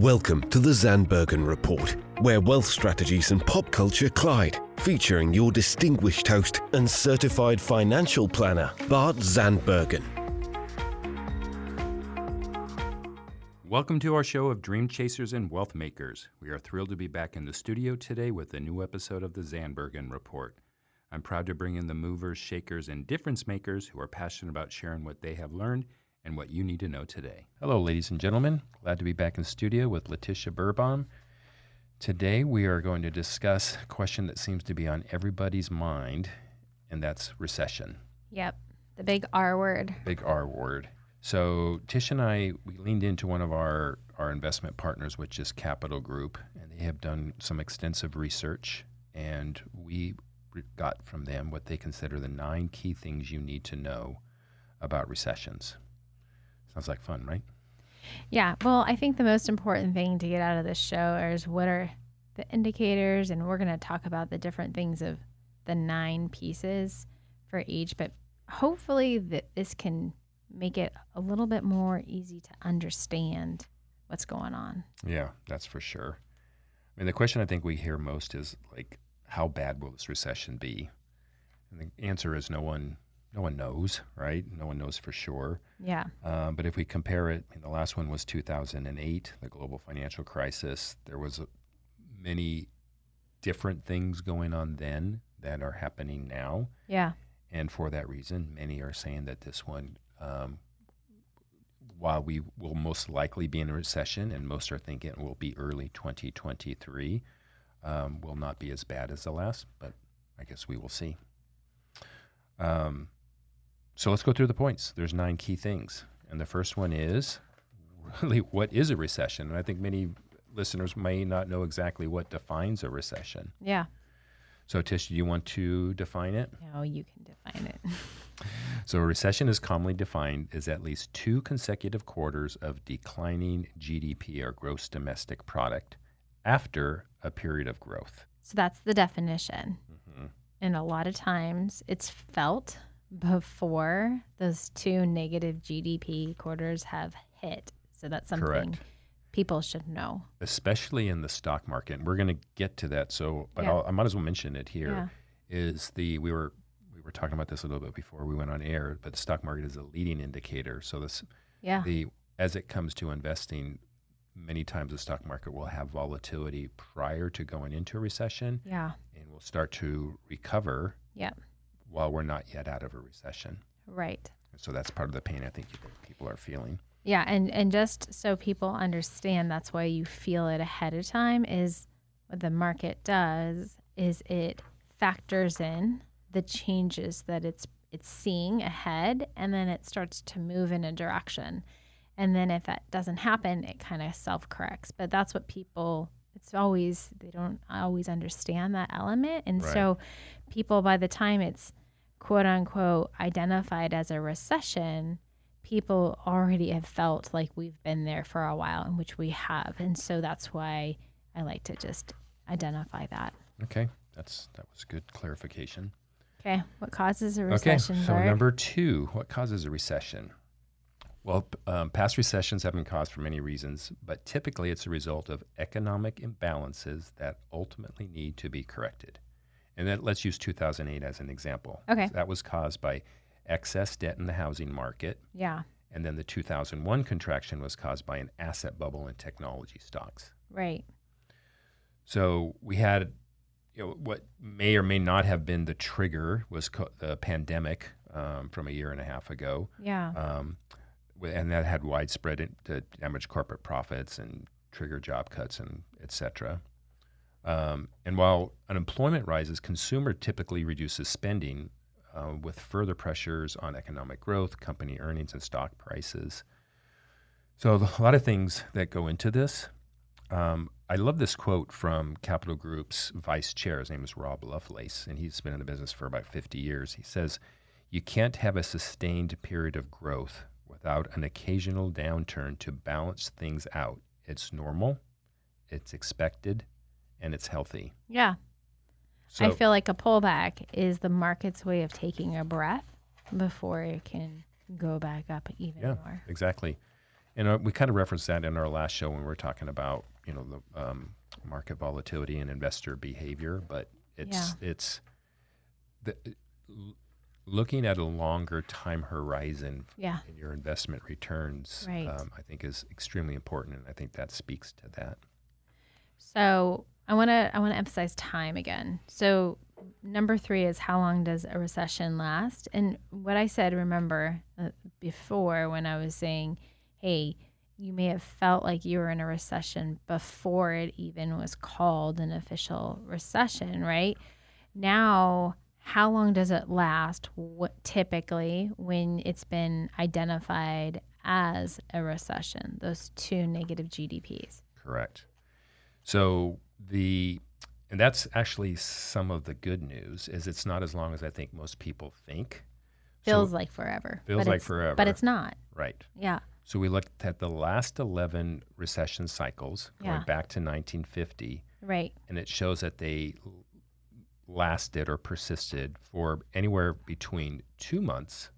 Welcome to the Zandbergen Report, where wealth strategies and pop culture collide, featuring your distinguished host and certified financial planner, Bart Zandbergen. Welcome to our show of Dream Chasers and Wealth Makers. We are thrilled to be back in the studio today with a new episode of the Zandbergen Report. I'm proud to bring in the movers, shakers, and difference makers who are passionate about sharing what they have learned and what you need to know today. Hello, ladies and gentlemen. Glad to be back in studio with Letitia Berbaum. Today, we are going to discuss a question that seems to be on everybody's mind, and that's recession. Yep, the big R word. Big R word. So, Tish and I, we leaned into one of our, our investment partners, which is Capital Group, and they have done some extensive research, and we got from them what they consider the nine key things you need to know about recessions. Sounds like fun, right? Yeah. Well, I think the most important thing to get out of this show is what are the indicators, and we're going to talk about the different things of the nine pieces for each. But hopefully, that this can make it a little bit more easy to understand what's going on. Yeah, that's for sure. I mean, the question I think we hear most is like, how bad will this recession be? And the answer is no one no one knows, right? No one knows for sure. Yeah. Uh, but if we compare it, I mean, the last one was 2008, the global financial crisis. There was a, many different things going on then that are happening now. Yeah. And for that reason, many are saying that this one, um, while we will most likely be in a recession, and most are thinking it will be early 2023, um, will not be as bad as the last. But I guess we will see. Um, so let's go through the points. There's nine key things. And the first one is really what is a recession? And I think many listeners may not know exactly what defines a recession. Yeah. So, Tish, do you want to define it? No, you can define it. so, a recession is commonly defined as at least two consecutive quarters of declining GDP or gross domestic product after a period of growth. So, that's the definition. Mm-hmm. And a lot of times it's felt before those two negative GDP quarters have hit. So that's something Correct. people should know, especially in the stock market. We're going to get to that. So, but yeah. i might as well mention it here. Yeah. Is the we were we were talking about this a little bit before we went on air, but the stock market is a leading indicator. So this yeah the as it comes to investing, many times the stock market will have volatility prior to going into a recession. Yeah, and will start to recover. Yeah while we're not yet out of a recession. Right. So that's part of the pain I think people are feeling. Yeah, and and just so people understand, that's why you feel it ahead of time. Is what the market does is it factors in the changes that it's it's seeing ahead, and then it starts to move in a direction. And then if that doesn't happen, it kind of self corrects. But that's what people it's always they don't always understand that element. And right. so people by the time it's quote unquote identified as a recession people already have felt like we've been there for a while in which we have. And so that's why i like to just identify that. Okay. That's that was good clarification. Okay. What causes a recession okay so Bart? number two what causes a recession well, um, past recessions have been caused for many reasons, but typically it's a result of economic imbalances that ultimately need to be corrected. And then let's use 2008 as an example. Okay. That was caused by excess debt in the housing market. Yeah. And then the 2001 contraction was caused by an asset bubble in technology stocks. Right. So we had, you know, what may or may not have been the trigger was co- the pandemic um, from a year and a half ago. Yeah. Um, and that had widespread to damage corporate profits and trigger job cuts and et cetera. Um, and while unemployment rises, consumer typically reduces spending uh, with further pressures on economic growth, company earnings, and stock prices. So a lot of things that go into this. Um, I love this quote from Capital Group's vice chair. His name is Rob Lovelace, and he's been in the business for about 50 years. He says, "You can't have a sustained period of growth without an occasional downturn to balance things out. It's normal, it's expected, and it's healthy. Yeah. So, I feel like a pullback is the market's way of taking a breath before it can go back up even yeah, more. Exactly. And uh, we kind of referenced that in our last show when we were talking about you know the um, market volatility and investor behavior. But it's it's the, looking at a longer time horizon Yeah. in your investment returns. Right. Um, I think is extremely important, and I think that speaks to that. So I want to I want to emphasize time again. So number three is how long does a recession last? And what I said, remember uh, before when I was saying, hey, you may have felt like you were in a recession before it even was called an official recession, right? Now, how long does it last? What typically when it's been identified as a recession? Those two negative GDPs. Correct. So the and that's actually some of the good news is it's not as long as I think most people think. So- feels like forever. Feels but like forever. But it's not. right. Yeah. So we looked at the last 11 recession cycles going Yeah. back to 1950 Right. and it shows that they lasted or persisted for anywhere between 2 months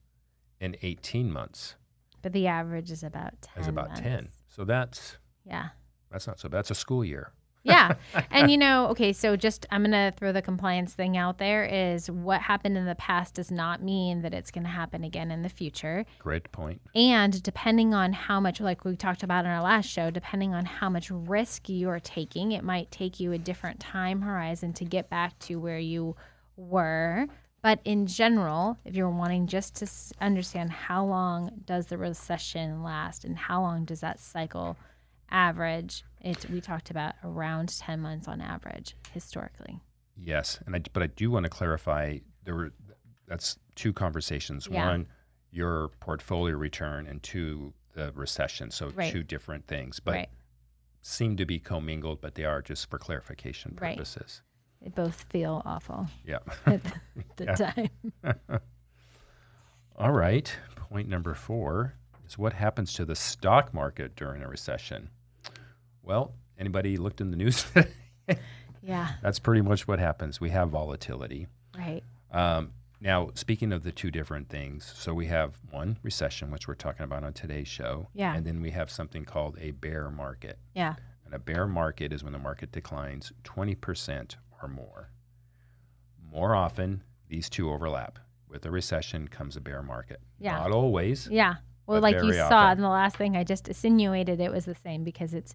and 18 months. But the average is about 10. As about months. 10. So that's Yeah. that's not so bad. That's a school year. Yeah. and you know, okay, so just I'm going to throw the compliance thing out there is what happened in the past does not mean that it's going to happen again in the future. Great point. And depending on how much, like we talked about in our last show, depending on how much risk you are taking, it might take you a different time horizon to get back to where you were. But in general, if you're wanting just to understand how long does the recession last and how long does that cycle average, it's we talked about around 10 months on average historically. Yes, and I, but I do want to clarify there were that's two conversations. Yeah. One, your portfolio return, and two, the recession. So Right. two different things, but right. seem to be commingled, but they are just for clarification Right. purposes. They both feel awful Yeah. at the Yeah. time. All right. Point number four is what happens to the stock market during a recession. Well, anybody looked in the news? Yeah, That's pretty much what happens. We have volatility. right. Um, now, speaking of the two different things, so we have one recession, which we're talking about on today's show, Yeah. and then we have something called a bear market. Yeah. And a bear market is when the market declines 20% or more. More often, these two overlap. With a recession comes a bear market. Yeah. Not always. Yeah. Well, like you very saw often. in the last thing, I just insinuated it was the same because it's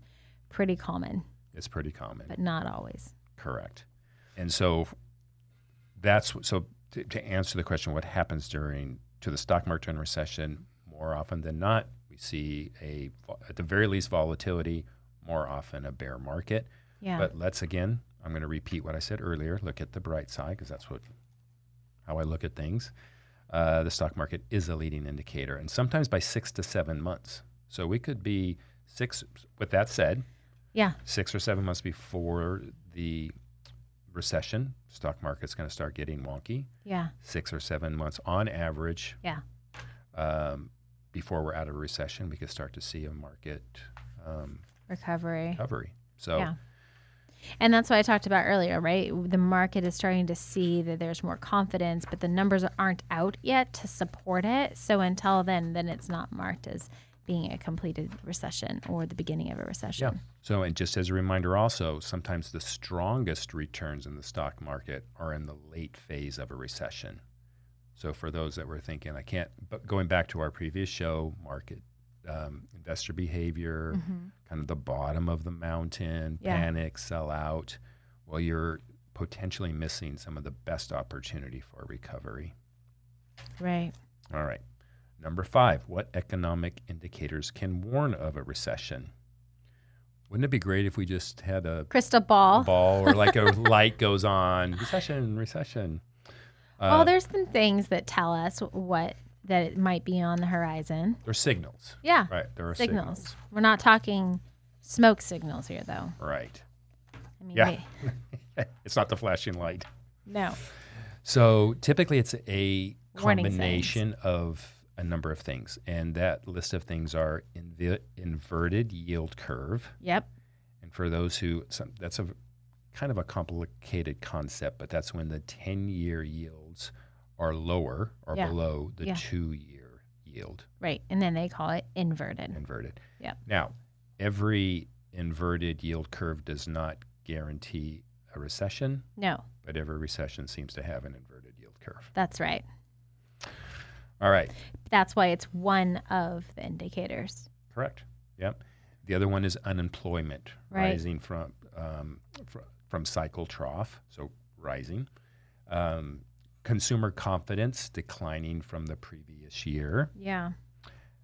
pretty common, It's pretty common. but not always. Correct. And so that's so to, to answer the question, what happens during to the stock market in recession? More often than not, we see a at the very least volatility. More often, a bear market. Yeah. But let's again, I'm going to repeat what I said earlier. Look at the bright side because that's what how I look at things. Uh, the stock market is a leading indicator, and sometimes by six to seven months. So we could be six. With that said, yeah. six or seven months before the recession, stock market's going to start getting wonky. Yeah. Six or seven months on average. Yeah. Um, before we're out of a recession, we could start to see a market um, Recovery. recovery. So Yeah. And that's what I talked about earlier, right? The market is starting to see that there's more confidence, but the numbers aren't out yet to support it. So until then, then it's not marked as being a completed recession or the beginning of a recession. Yeah. So, and just as a reminder, also, sometimes the strongest returns in the stock market are in the late phase of a recession. So, for those that were thinking, I can't, but going back to our previous show, market um, investor behavior, kind of the bottom of the mountain, Yeah. panic, sell out. Well, you're potentially missing some of the best opportunity for recovery. Right. All right. Number five, what economic indicators can warn of a recession? Wouldn't it be great if we just had a, Crystal a ball. ball or like a light goes on? Recession, recession. well, Uh, there's some things that tell us what that it might be on the horizon. They're signals, Yeah. right? There are signals. signals. We're not talking smoke signals here, though. Right. I mean, Yeah. it's not the flashing light. no. So typically it's a combination of a number of things. And that list of things are invi- inverted yield curve. Yep. And for those who, some, that's a kind of a complicated concept, but that's when the 10 year yields are lower or Yeah. below the Yeah. two year yield, Right. And then they call it inverted. inverted. Yep. Now, every inverted yield curve does not guarantee a recession, No, but every recession seems to have an inverted yield curve. that's right. All right. That's why it's one of the indicators. Correct. Yep. The other one is unemployment Right. rising from um, fr- from cycle trough, so rising. Um, consumer confidence declining from the previous year. Yeah.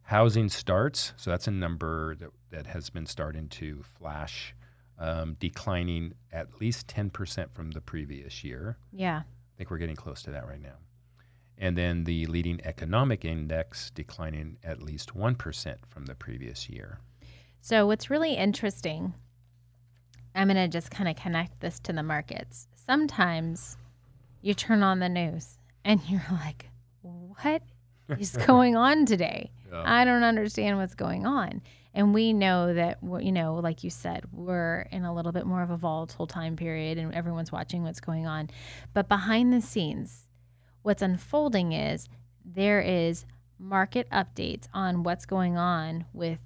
Housing starts, so that's a number that, that has been starting to flash, um, declining at least 10% from the previous year. Yeah. I think we're getting close to that right now. And then the leading economic index declining at least 1% from the previous year. So, what's really interesting, I'm going to just kind of connect this to the markets. Sometimes you turn on the news and you're like, what is going on today? Yeah. I don't understand what's going on. And we know that, you know, like you said, we're in a little bit more of a volatile time period and everyone's watching what's going on. But behind the scenes, what's unfolding is there is market updates on what's going on with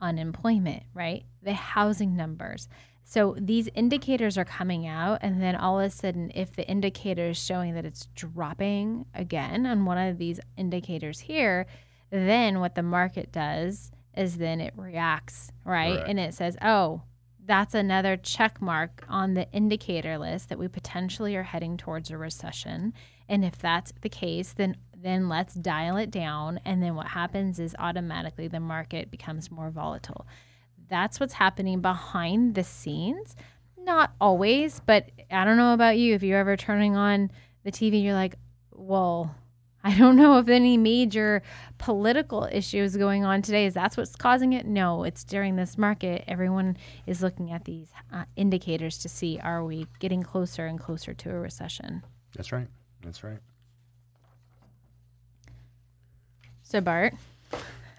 unemployment, right? The housing numbers. So these indicators are coming out, and then all of a sudden, if the indicator is showing that it's dropping again on one of these indicators here, then what the market does is then it reacts, right? Correct. And it says, oh, that's another check mark on the indicator list that we potentially are heading towards a recession. And if that's the case, then then let's dial it down. And then what happens is automatically the market becomes more volatile. That's what's happening behind the scenes. Not always, but I don't know about you. If you're ever turning on the TV, you're like, well, I don't know if any major political issues going on today. Is that's what's causing it? No, it's during this market. Everyone is looking at these uh, indicators to see are we getting closer and closer to a recession. That's right. That's right. So Bart,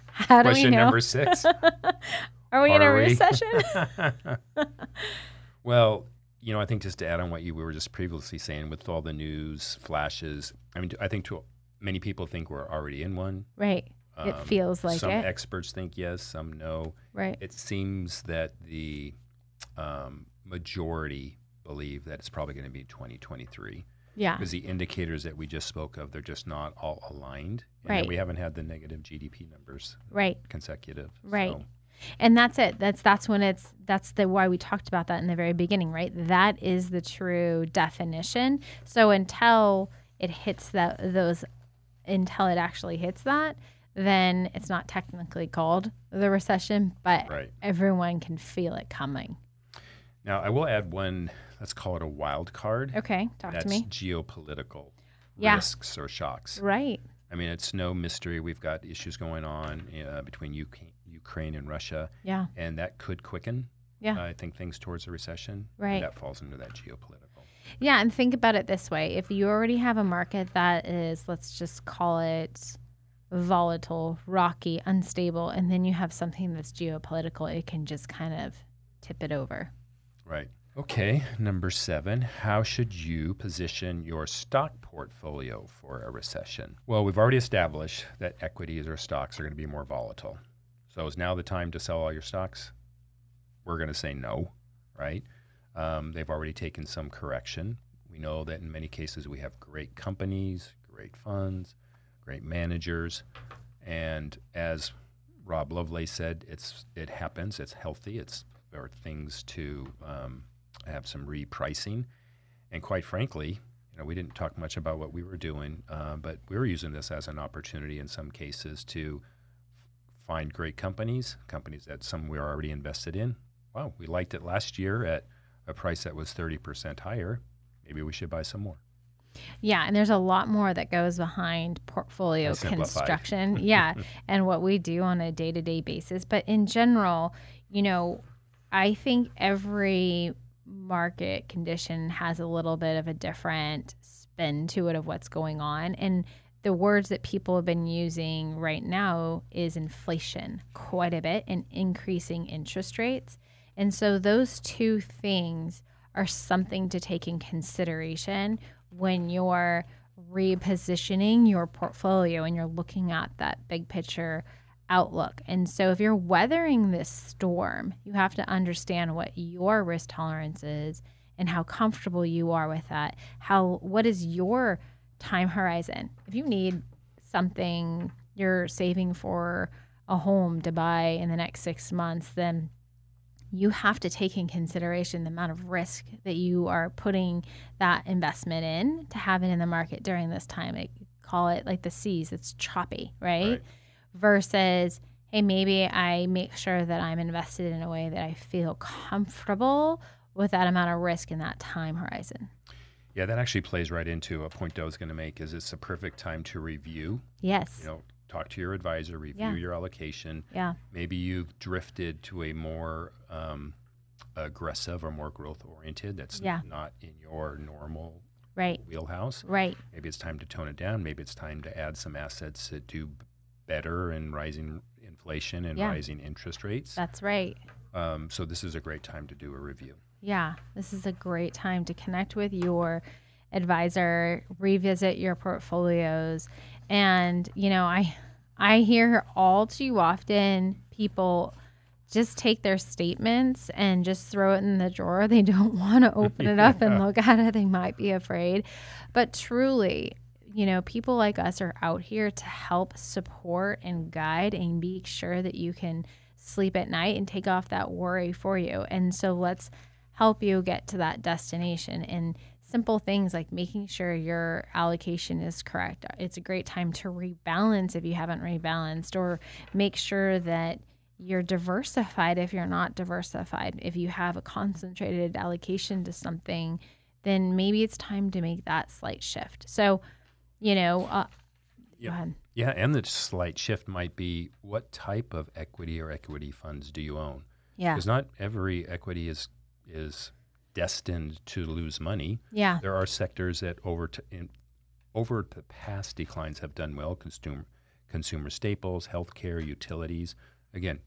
how do Question we know? number six. are we in a Are we? recession? well, you know, I think just to add on what you were just previously saying with all the news flashes, I mean, I think to many people think we're already in one. right. It Um, feels like some it. experts think yes, some no. right. It seems that the um, majority believe that it's probably going to be 2023 Yeah. because the indicators that we just spoke of, they're just not all aligned. And Right. we haven't had the negative GDP numbers Right. consecutive. Right. So, And that's it. That's that's when it's that's the why we talked about that in the very beginning, right? That is the true definition. So until it hits that those until it actually hits that, then it's not technically called the recession, but right. everyone can feel it coming. Now, I will add one, let's call it a wild card. Okay, talk That's to me. geopolitical Yeah. risks or shocks. Right. I mean, it's no mystery. We've got issues going on uh, between UK, Ukraine and Russia, Yeah. and that could quicken, Yeah. I think, things towards a recession. and Right. that falls into that geopolitical. Yeah, and think about it this way. If you already have a market that is, let's just call it volatile, rocky, unstable, and then you have something that's geopolitical, it can just kind of tip it over. Right. Okay, number seven. How should you position your stock portfolio for a recession? Well, we've already established that equities or stocks are going to be more volatile. So is now the time to sell all your stocks? We're going to say no, right? Um, they've already taken some correction. We know that in many cases we have great companies, great funds, great managers, and as Rob Lovelace said, it's it happens. It's healthy. It's there are things to um, have some repricing, and quite frankly, you know, we didn't talk much about what we were doing, uh, but we were using this as an opportunity in some cases to find great companies, companies that some we are already invested in. Wow, we liked it last year at a price that was thirty percent higher. Maybe we should buy some more. Yeah, and there's a lot more that goes behind portfolio construction. yeah, and what we do on a day to day basis. But in general, you know, I think every market condition has a little bit of a different spin to it of what's going on. And the words that people have been using right now is inflation quite a bit and increasing interest rates. And so those two things are something to take in consideration when you're repositioning your portfolio and you're looking at that big picture outlook. And so if you're weathering this storm, you have to understand what your risk tolerance is and how comfortable you are with that. How what is your time horizon? If you need something you're saving for a home to buy in the next 6 months, then you have to take in consideration the amount of risk that you are putting that investment in to have it in the market during this time. I call it like the seas, it's choppy, right? Right. Versus, hey, maybe I make sure that I'm invested in a way that I feel comfortable with that amount of risk in that time horizon. Yeah, that actually plays right into a point I was going to make. Is it's a perfect time to review. Yes. You know, talk to your advisor, review Yeah. your allocation. yeah. Maybe you've drifted to a more um, aggressive or more growth oriented. That's Yeah. not in your normal Right. wheelhouse. Right. Maybe it's time to tone it down. Maybe it's time to add some assets that do better in rising inflation and Yeah. rising interest rates. That's right. Um, so this is a great time to do a review. Yeah, this is a great time to connect with your advisor, revisit your portfolios. And, you know, I I hear all too often people just take their statements and just throw it in the drawer. They don't want to open it up and look at it. They might be afraid. But truly, you know, people like us are out here to help support and guide and be sure that you can sleep at night and take off that worry for you. And so let's help you get to that destination and simple things like making sure your allocation is correct. It's a great time to rebalance if you haven't rebalanced or make sure that you're diversified if you're not diversified. If you have a concentrated allocation to something, then maybe it's time to make that slight shift. So, you know, uh, ahead. Yeah, and the slight shift might be what type of equity or equity funds do you own? Yeah. Because not every equity is is destined to lose money. Yeah. There are sectors that over t- in, over the past declines have done well. Consumer consumer staples, healthcare, utilities. Again,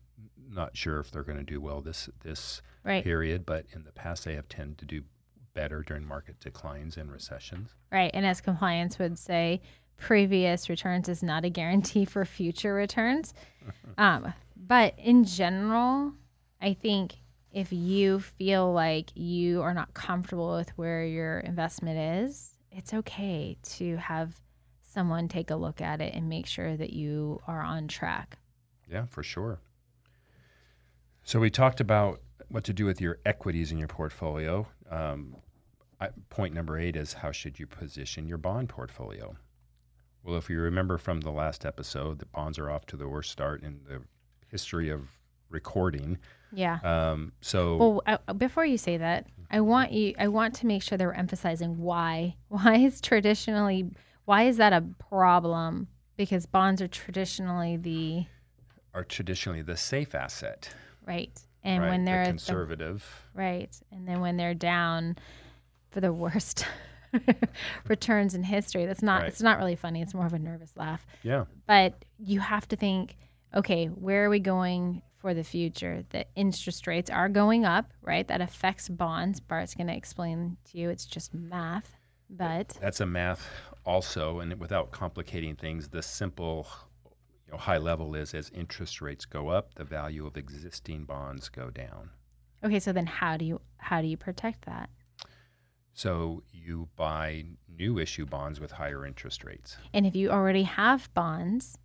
not sure if they're going to do well this this Right. period, but in the past they have tended to do better during market declines and recessions. Right. And as compliance would say, previous returns is not a guarantee for future returns. um, but in general, I think if you feel like you are not comfortable with where your investment is, it's okay to have someone take a look at it and make sure that you are on track. Yeah, for sure. So we talked about what to do with your equities in your portfolio. Um, I, point number eight is how should you position your bond portfolio? Well, if you remember from the last episode, the bonds are off to the worst start in the history of recording. Yeah. Um, so Well, I, before you say that, I want you. I want to make sure that we're emphasizing why. Why is traditionally why is that a problem? Because bonds are traditionally the are traditionally the safe asset, right, and right? when they're the, conservative. right, and then when they're down for the worst returns in history, that's not. Right. It's not really funny. It's more of a nervous laugh. yeah, But you have to think, okay, where are we going for the future? The interest rates are going up, right? That affects bonds. Bart's going to explain to you it's just math. But That's a math also, and without complicating things, the simple, you know, high level is as interest rates go up, the value of existing bonds go down. okay, so then how do you how do you protect that? So you buy new issue bonds with higher interest rates. And if you already have bonds,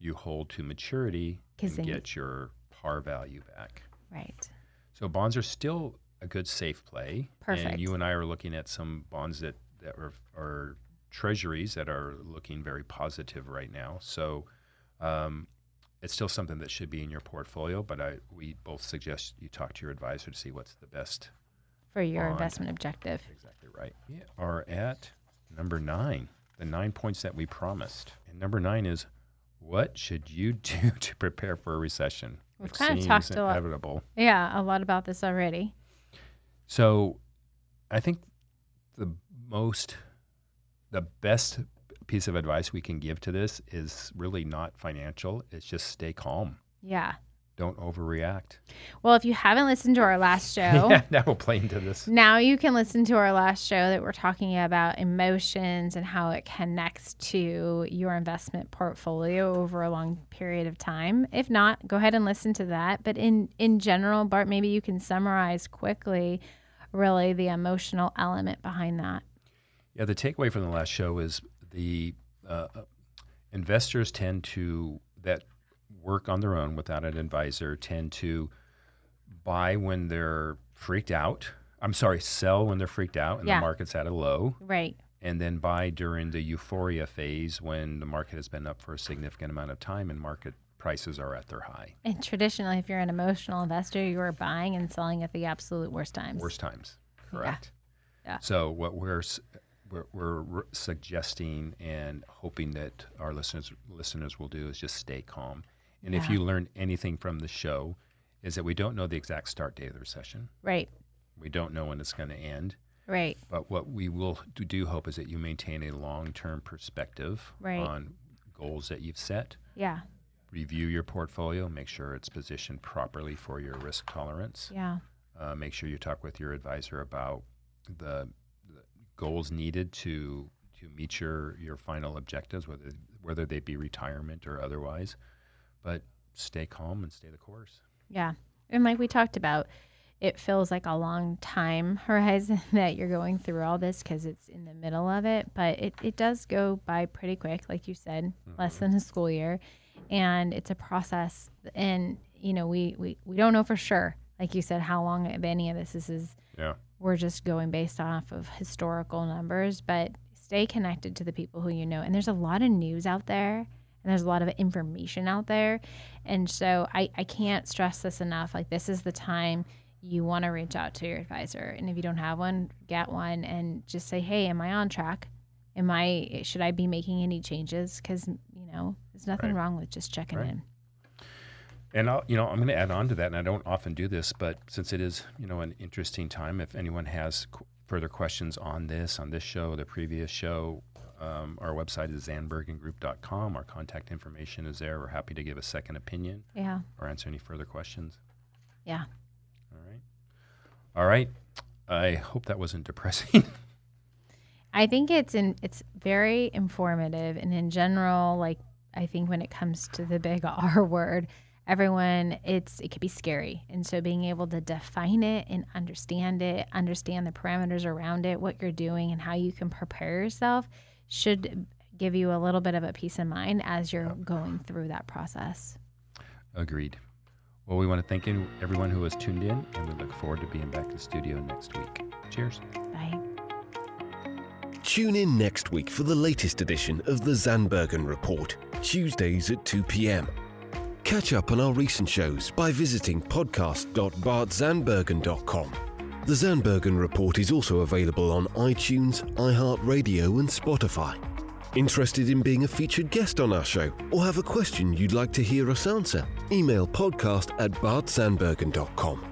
You hold to maturity and you- get your par value back. right? So bonds are still a good safe play. Perfect. And you and I are looking at some bonds that, that are, are treasuries that are looking very positive right now. So um, it's still something that should be in your portfolio, but I, we both suggest you talk to your advisor to see what's the best. For your Bond. investment objective. Exactly right. We are at number nine, the nine points that we promised. And number nine is what should you do to prepare for a recession? We've kind of talked a lot. Yeah, a lot about this already. So I think the most, the best piece of advice we can give to this is really not financial. It's just stay calm. Yeah. Don't overreact. Well, if you haven't listened to our last show, yeah, now we'll play into this. now you can listen to our last show that we're talking about emotions and how it connects to your investment portfolio over a long period of time. If not, go ahead and listen to that. But in in general, Bart, maybe you can summarize quickly really the emotional element behind that. Yeah, the takeaway from the last show is the uh, investors tend to that work on their own without an advisor tend to buy when they're freaked out. I'm sorry, sell when they're freaked out and Yeah. the market's at a low, Right. and then buy during the euphoria phase when the market has been up for a significant amount of time and market prices are at their high. And traditionally, if you're an emotional investor, you are buying and selling at the absolute worst times. Worst times, correct? Yeah. So what we're we're, we're suggesting and hoping that our listeners listeners will do is just stay calm. And if you learn anything from the show, is that we don't know the exact start date of the recession. Right. We don't know when it's going to end. Right. But what we will do, do hope is that you maintain a long term perspective Right. on goals that you've set. Yeah. Review your portfolio, make sure it's positioned properly for your risk tolerance. Yeah. Uh, make sure you talk with your advisor about the, the goals needed to to meet your your final objectives, whether whether they be retirement or otherwise. But stay calm and stay the course. Yeah. And like we talked about, it feels like a long time horizon that you're going through all this because it's in the middle of it. But it, it does go by pretty quick, like you said, less mm-hmm. than a school year. And it's a process. And, you know, we, we, we don't know for sure, like you said, how long if any of this is, is Yeah. we're just going based off of historical numbers, but stay connected to the people who you know. And there's a lot of news out there and there's a lot of information out there. And so I, I can't stress this enough. Like, this is the time you want to reach out to your advisor. And if you don't have one, get one and just say, hey, am I on track? Am I, should I be making any changes? Because, you know, there's nothing Right. wrong with just checking Right. in. And I'll, you know, I'm going to add on to that, and I don't often do this, but since it is, you know, an interesting time, if anyone has qu- further questions on this, on this show, the previous show, um, our website is zandbergengroup.com. Our contact information is there. We're happy to give a second opinion Yeah. or answer any further questions. Yeah. All right. All right. I hope that wasn't depressing. I think it's in it's very informative and in general, like I think when it comes to the big R word, everyone it's it could be scary. And so being able to define it and understand it, understand the parameters around it, what you're doing and how you can prepare yourself should give you a little bit of a peace of mind as you're going through that process. Agreed. Well, we want to thank everyone who has tuned in, and we look forward to being back in the studio next week. Cheers. Bye. Tune in next week for the latest edition of the Zandbergen Report, Tuesdays at 2 p.m. Catch up on our recent shows by visiting podcast.bartzandbergen.com. The Zandbergen Report is also available on iTunes, iHeartRadio, and Spotify. Interested in being a featured guest on our show or have a question you'd like to hear us answer? Email podcast at bartzandbergen.com.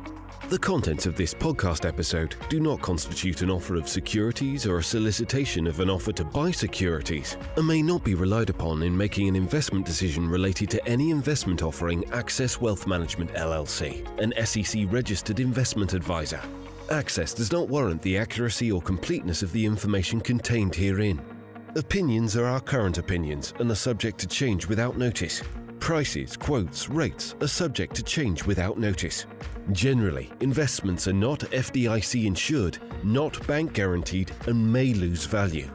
The contents of this podcast episode do not constitute an offer of securities or a solicitation of an offer to buy securities and may not be relied upon in making an investment decision related to any investment offering Axxcess Wealth Management LLC, an SEC registered investment advisor. Axxcess does not warrant the accuracy or completeness of the information contained herein. Opinions are our current opinions and are subject to change without notice. Prices, quotes, rates are subject to change without notice. Generally, investments are not FDIC insured, not bank guaranteed, and may lose value.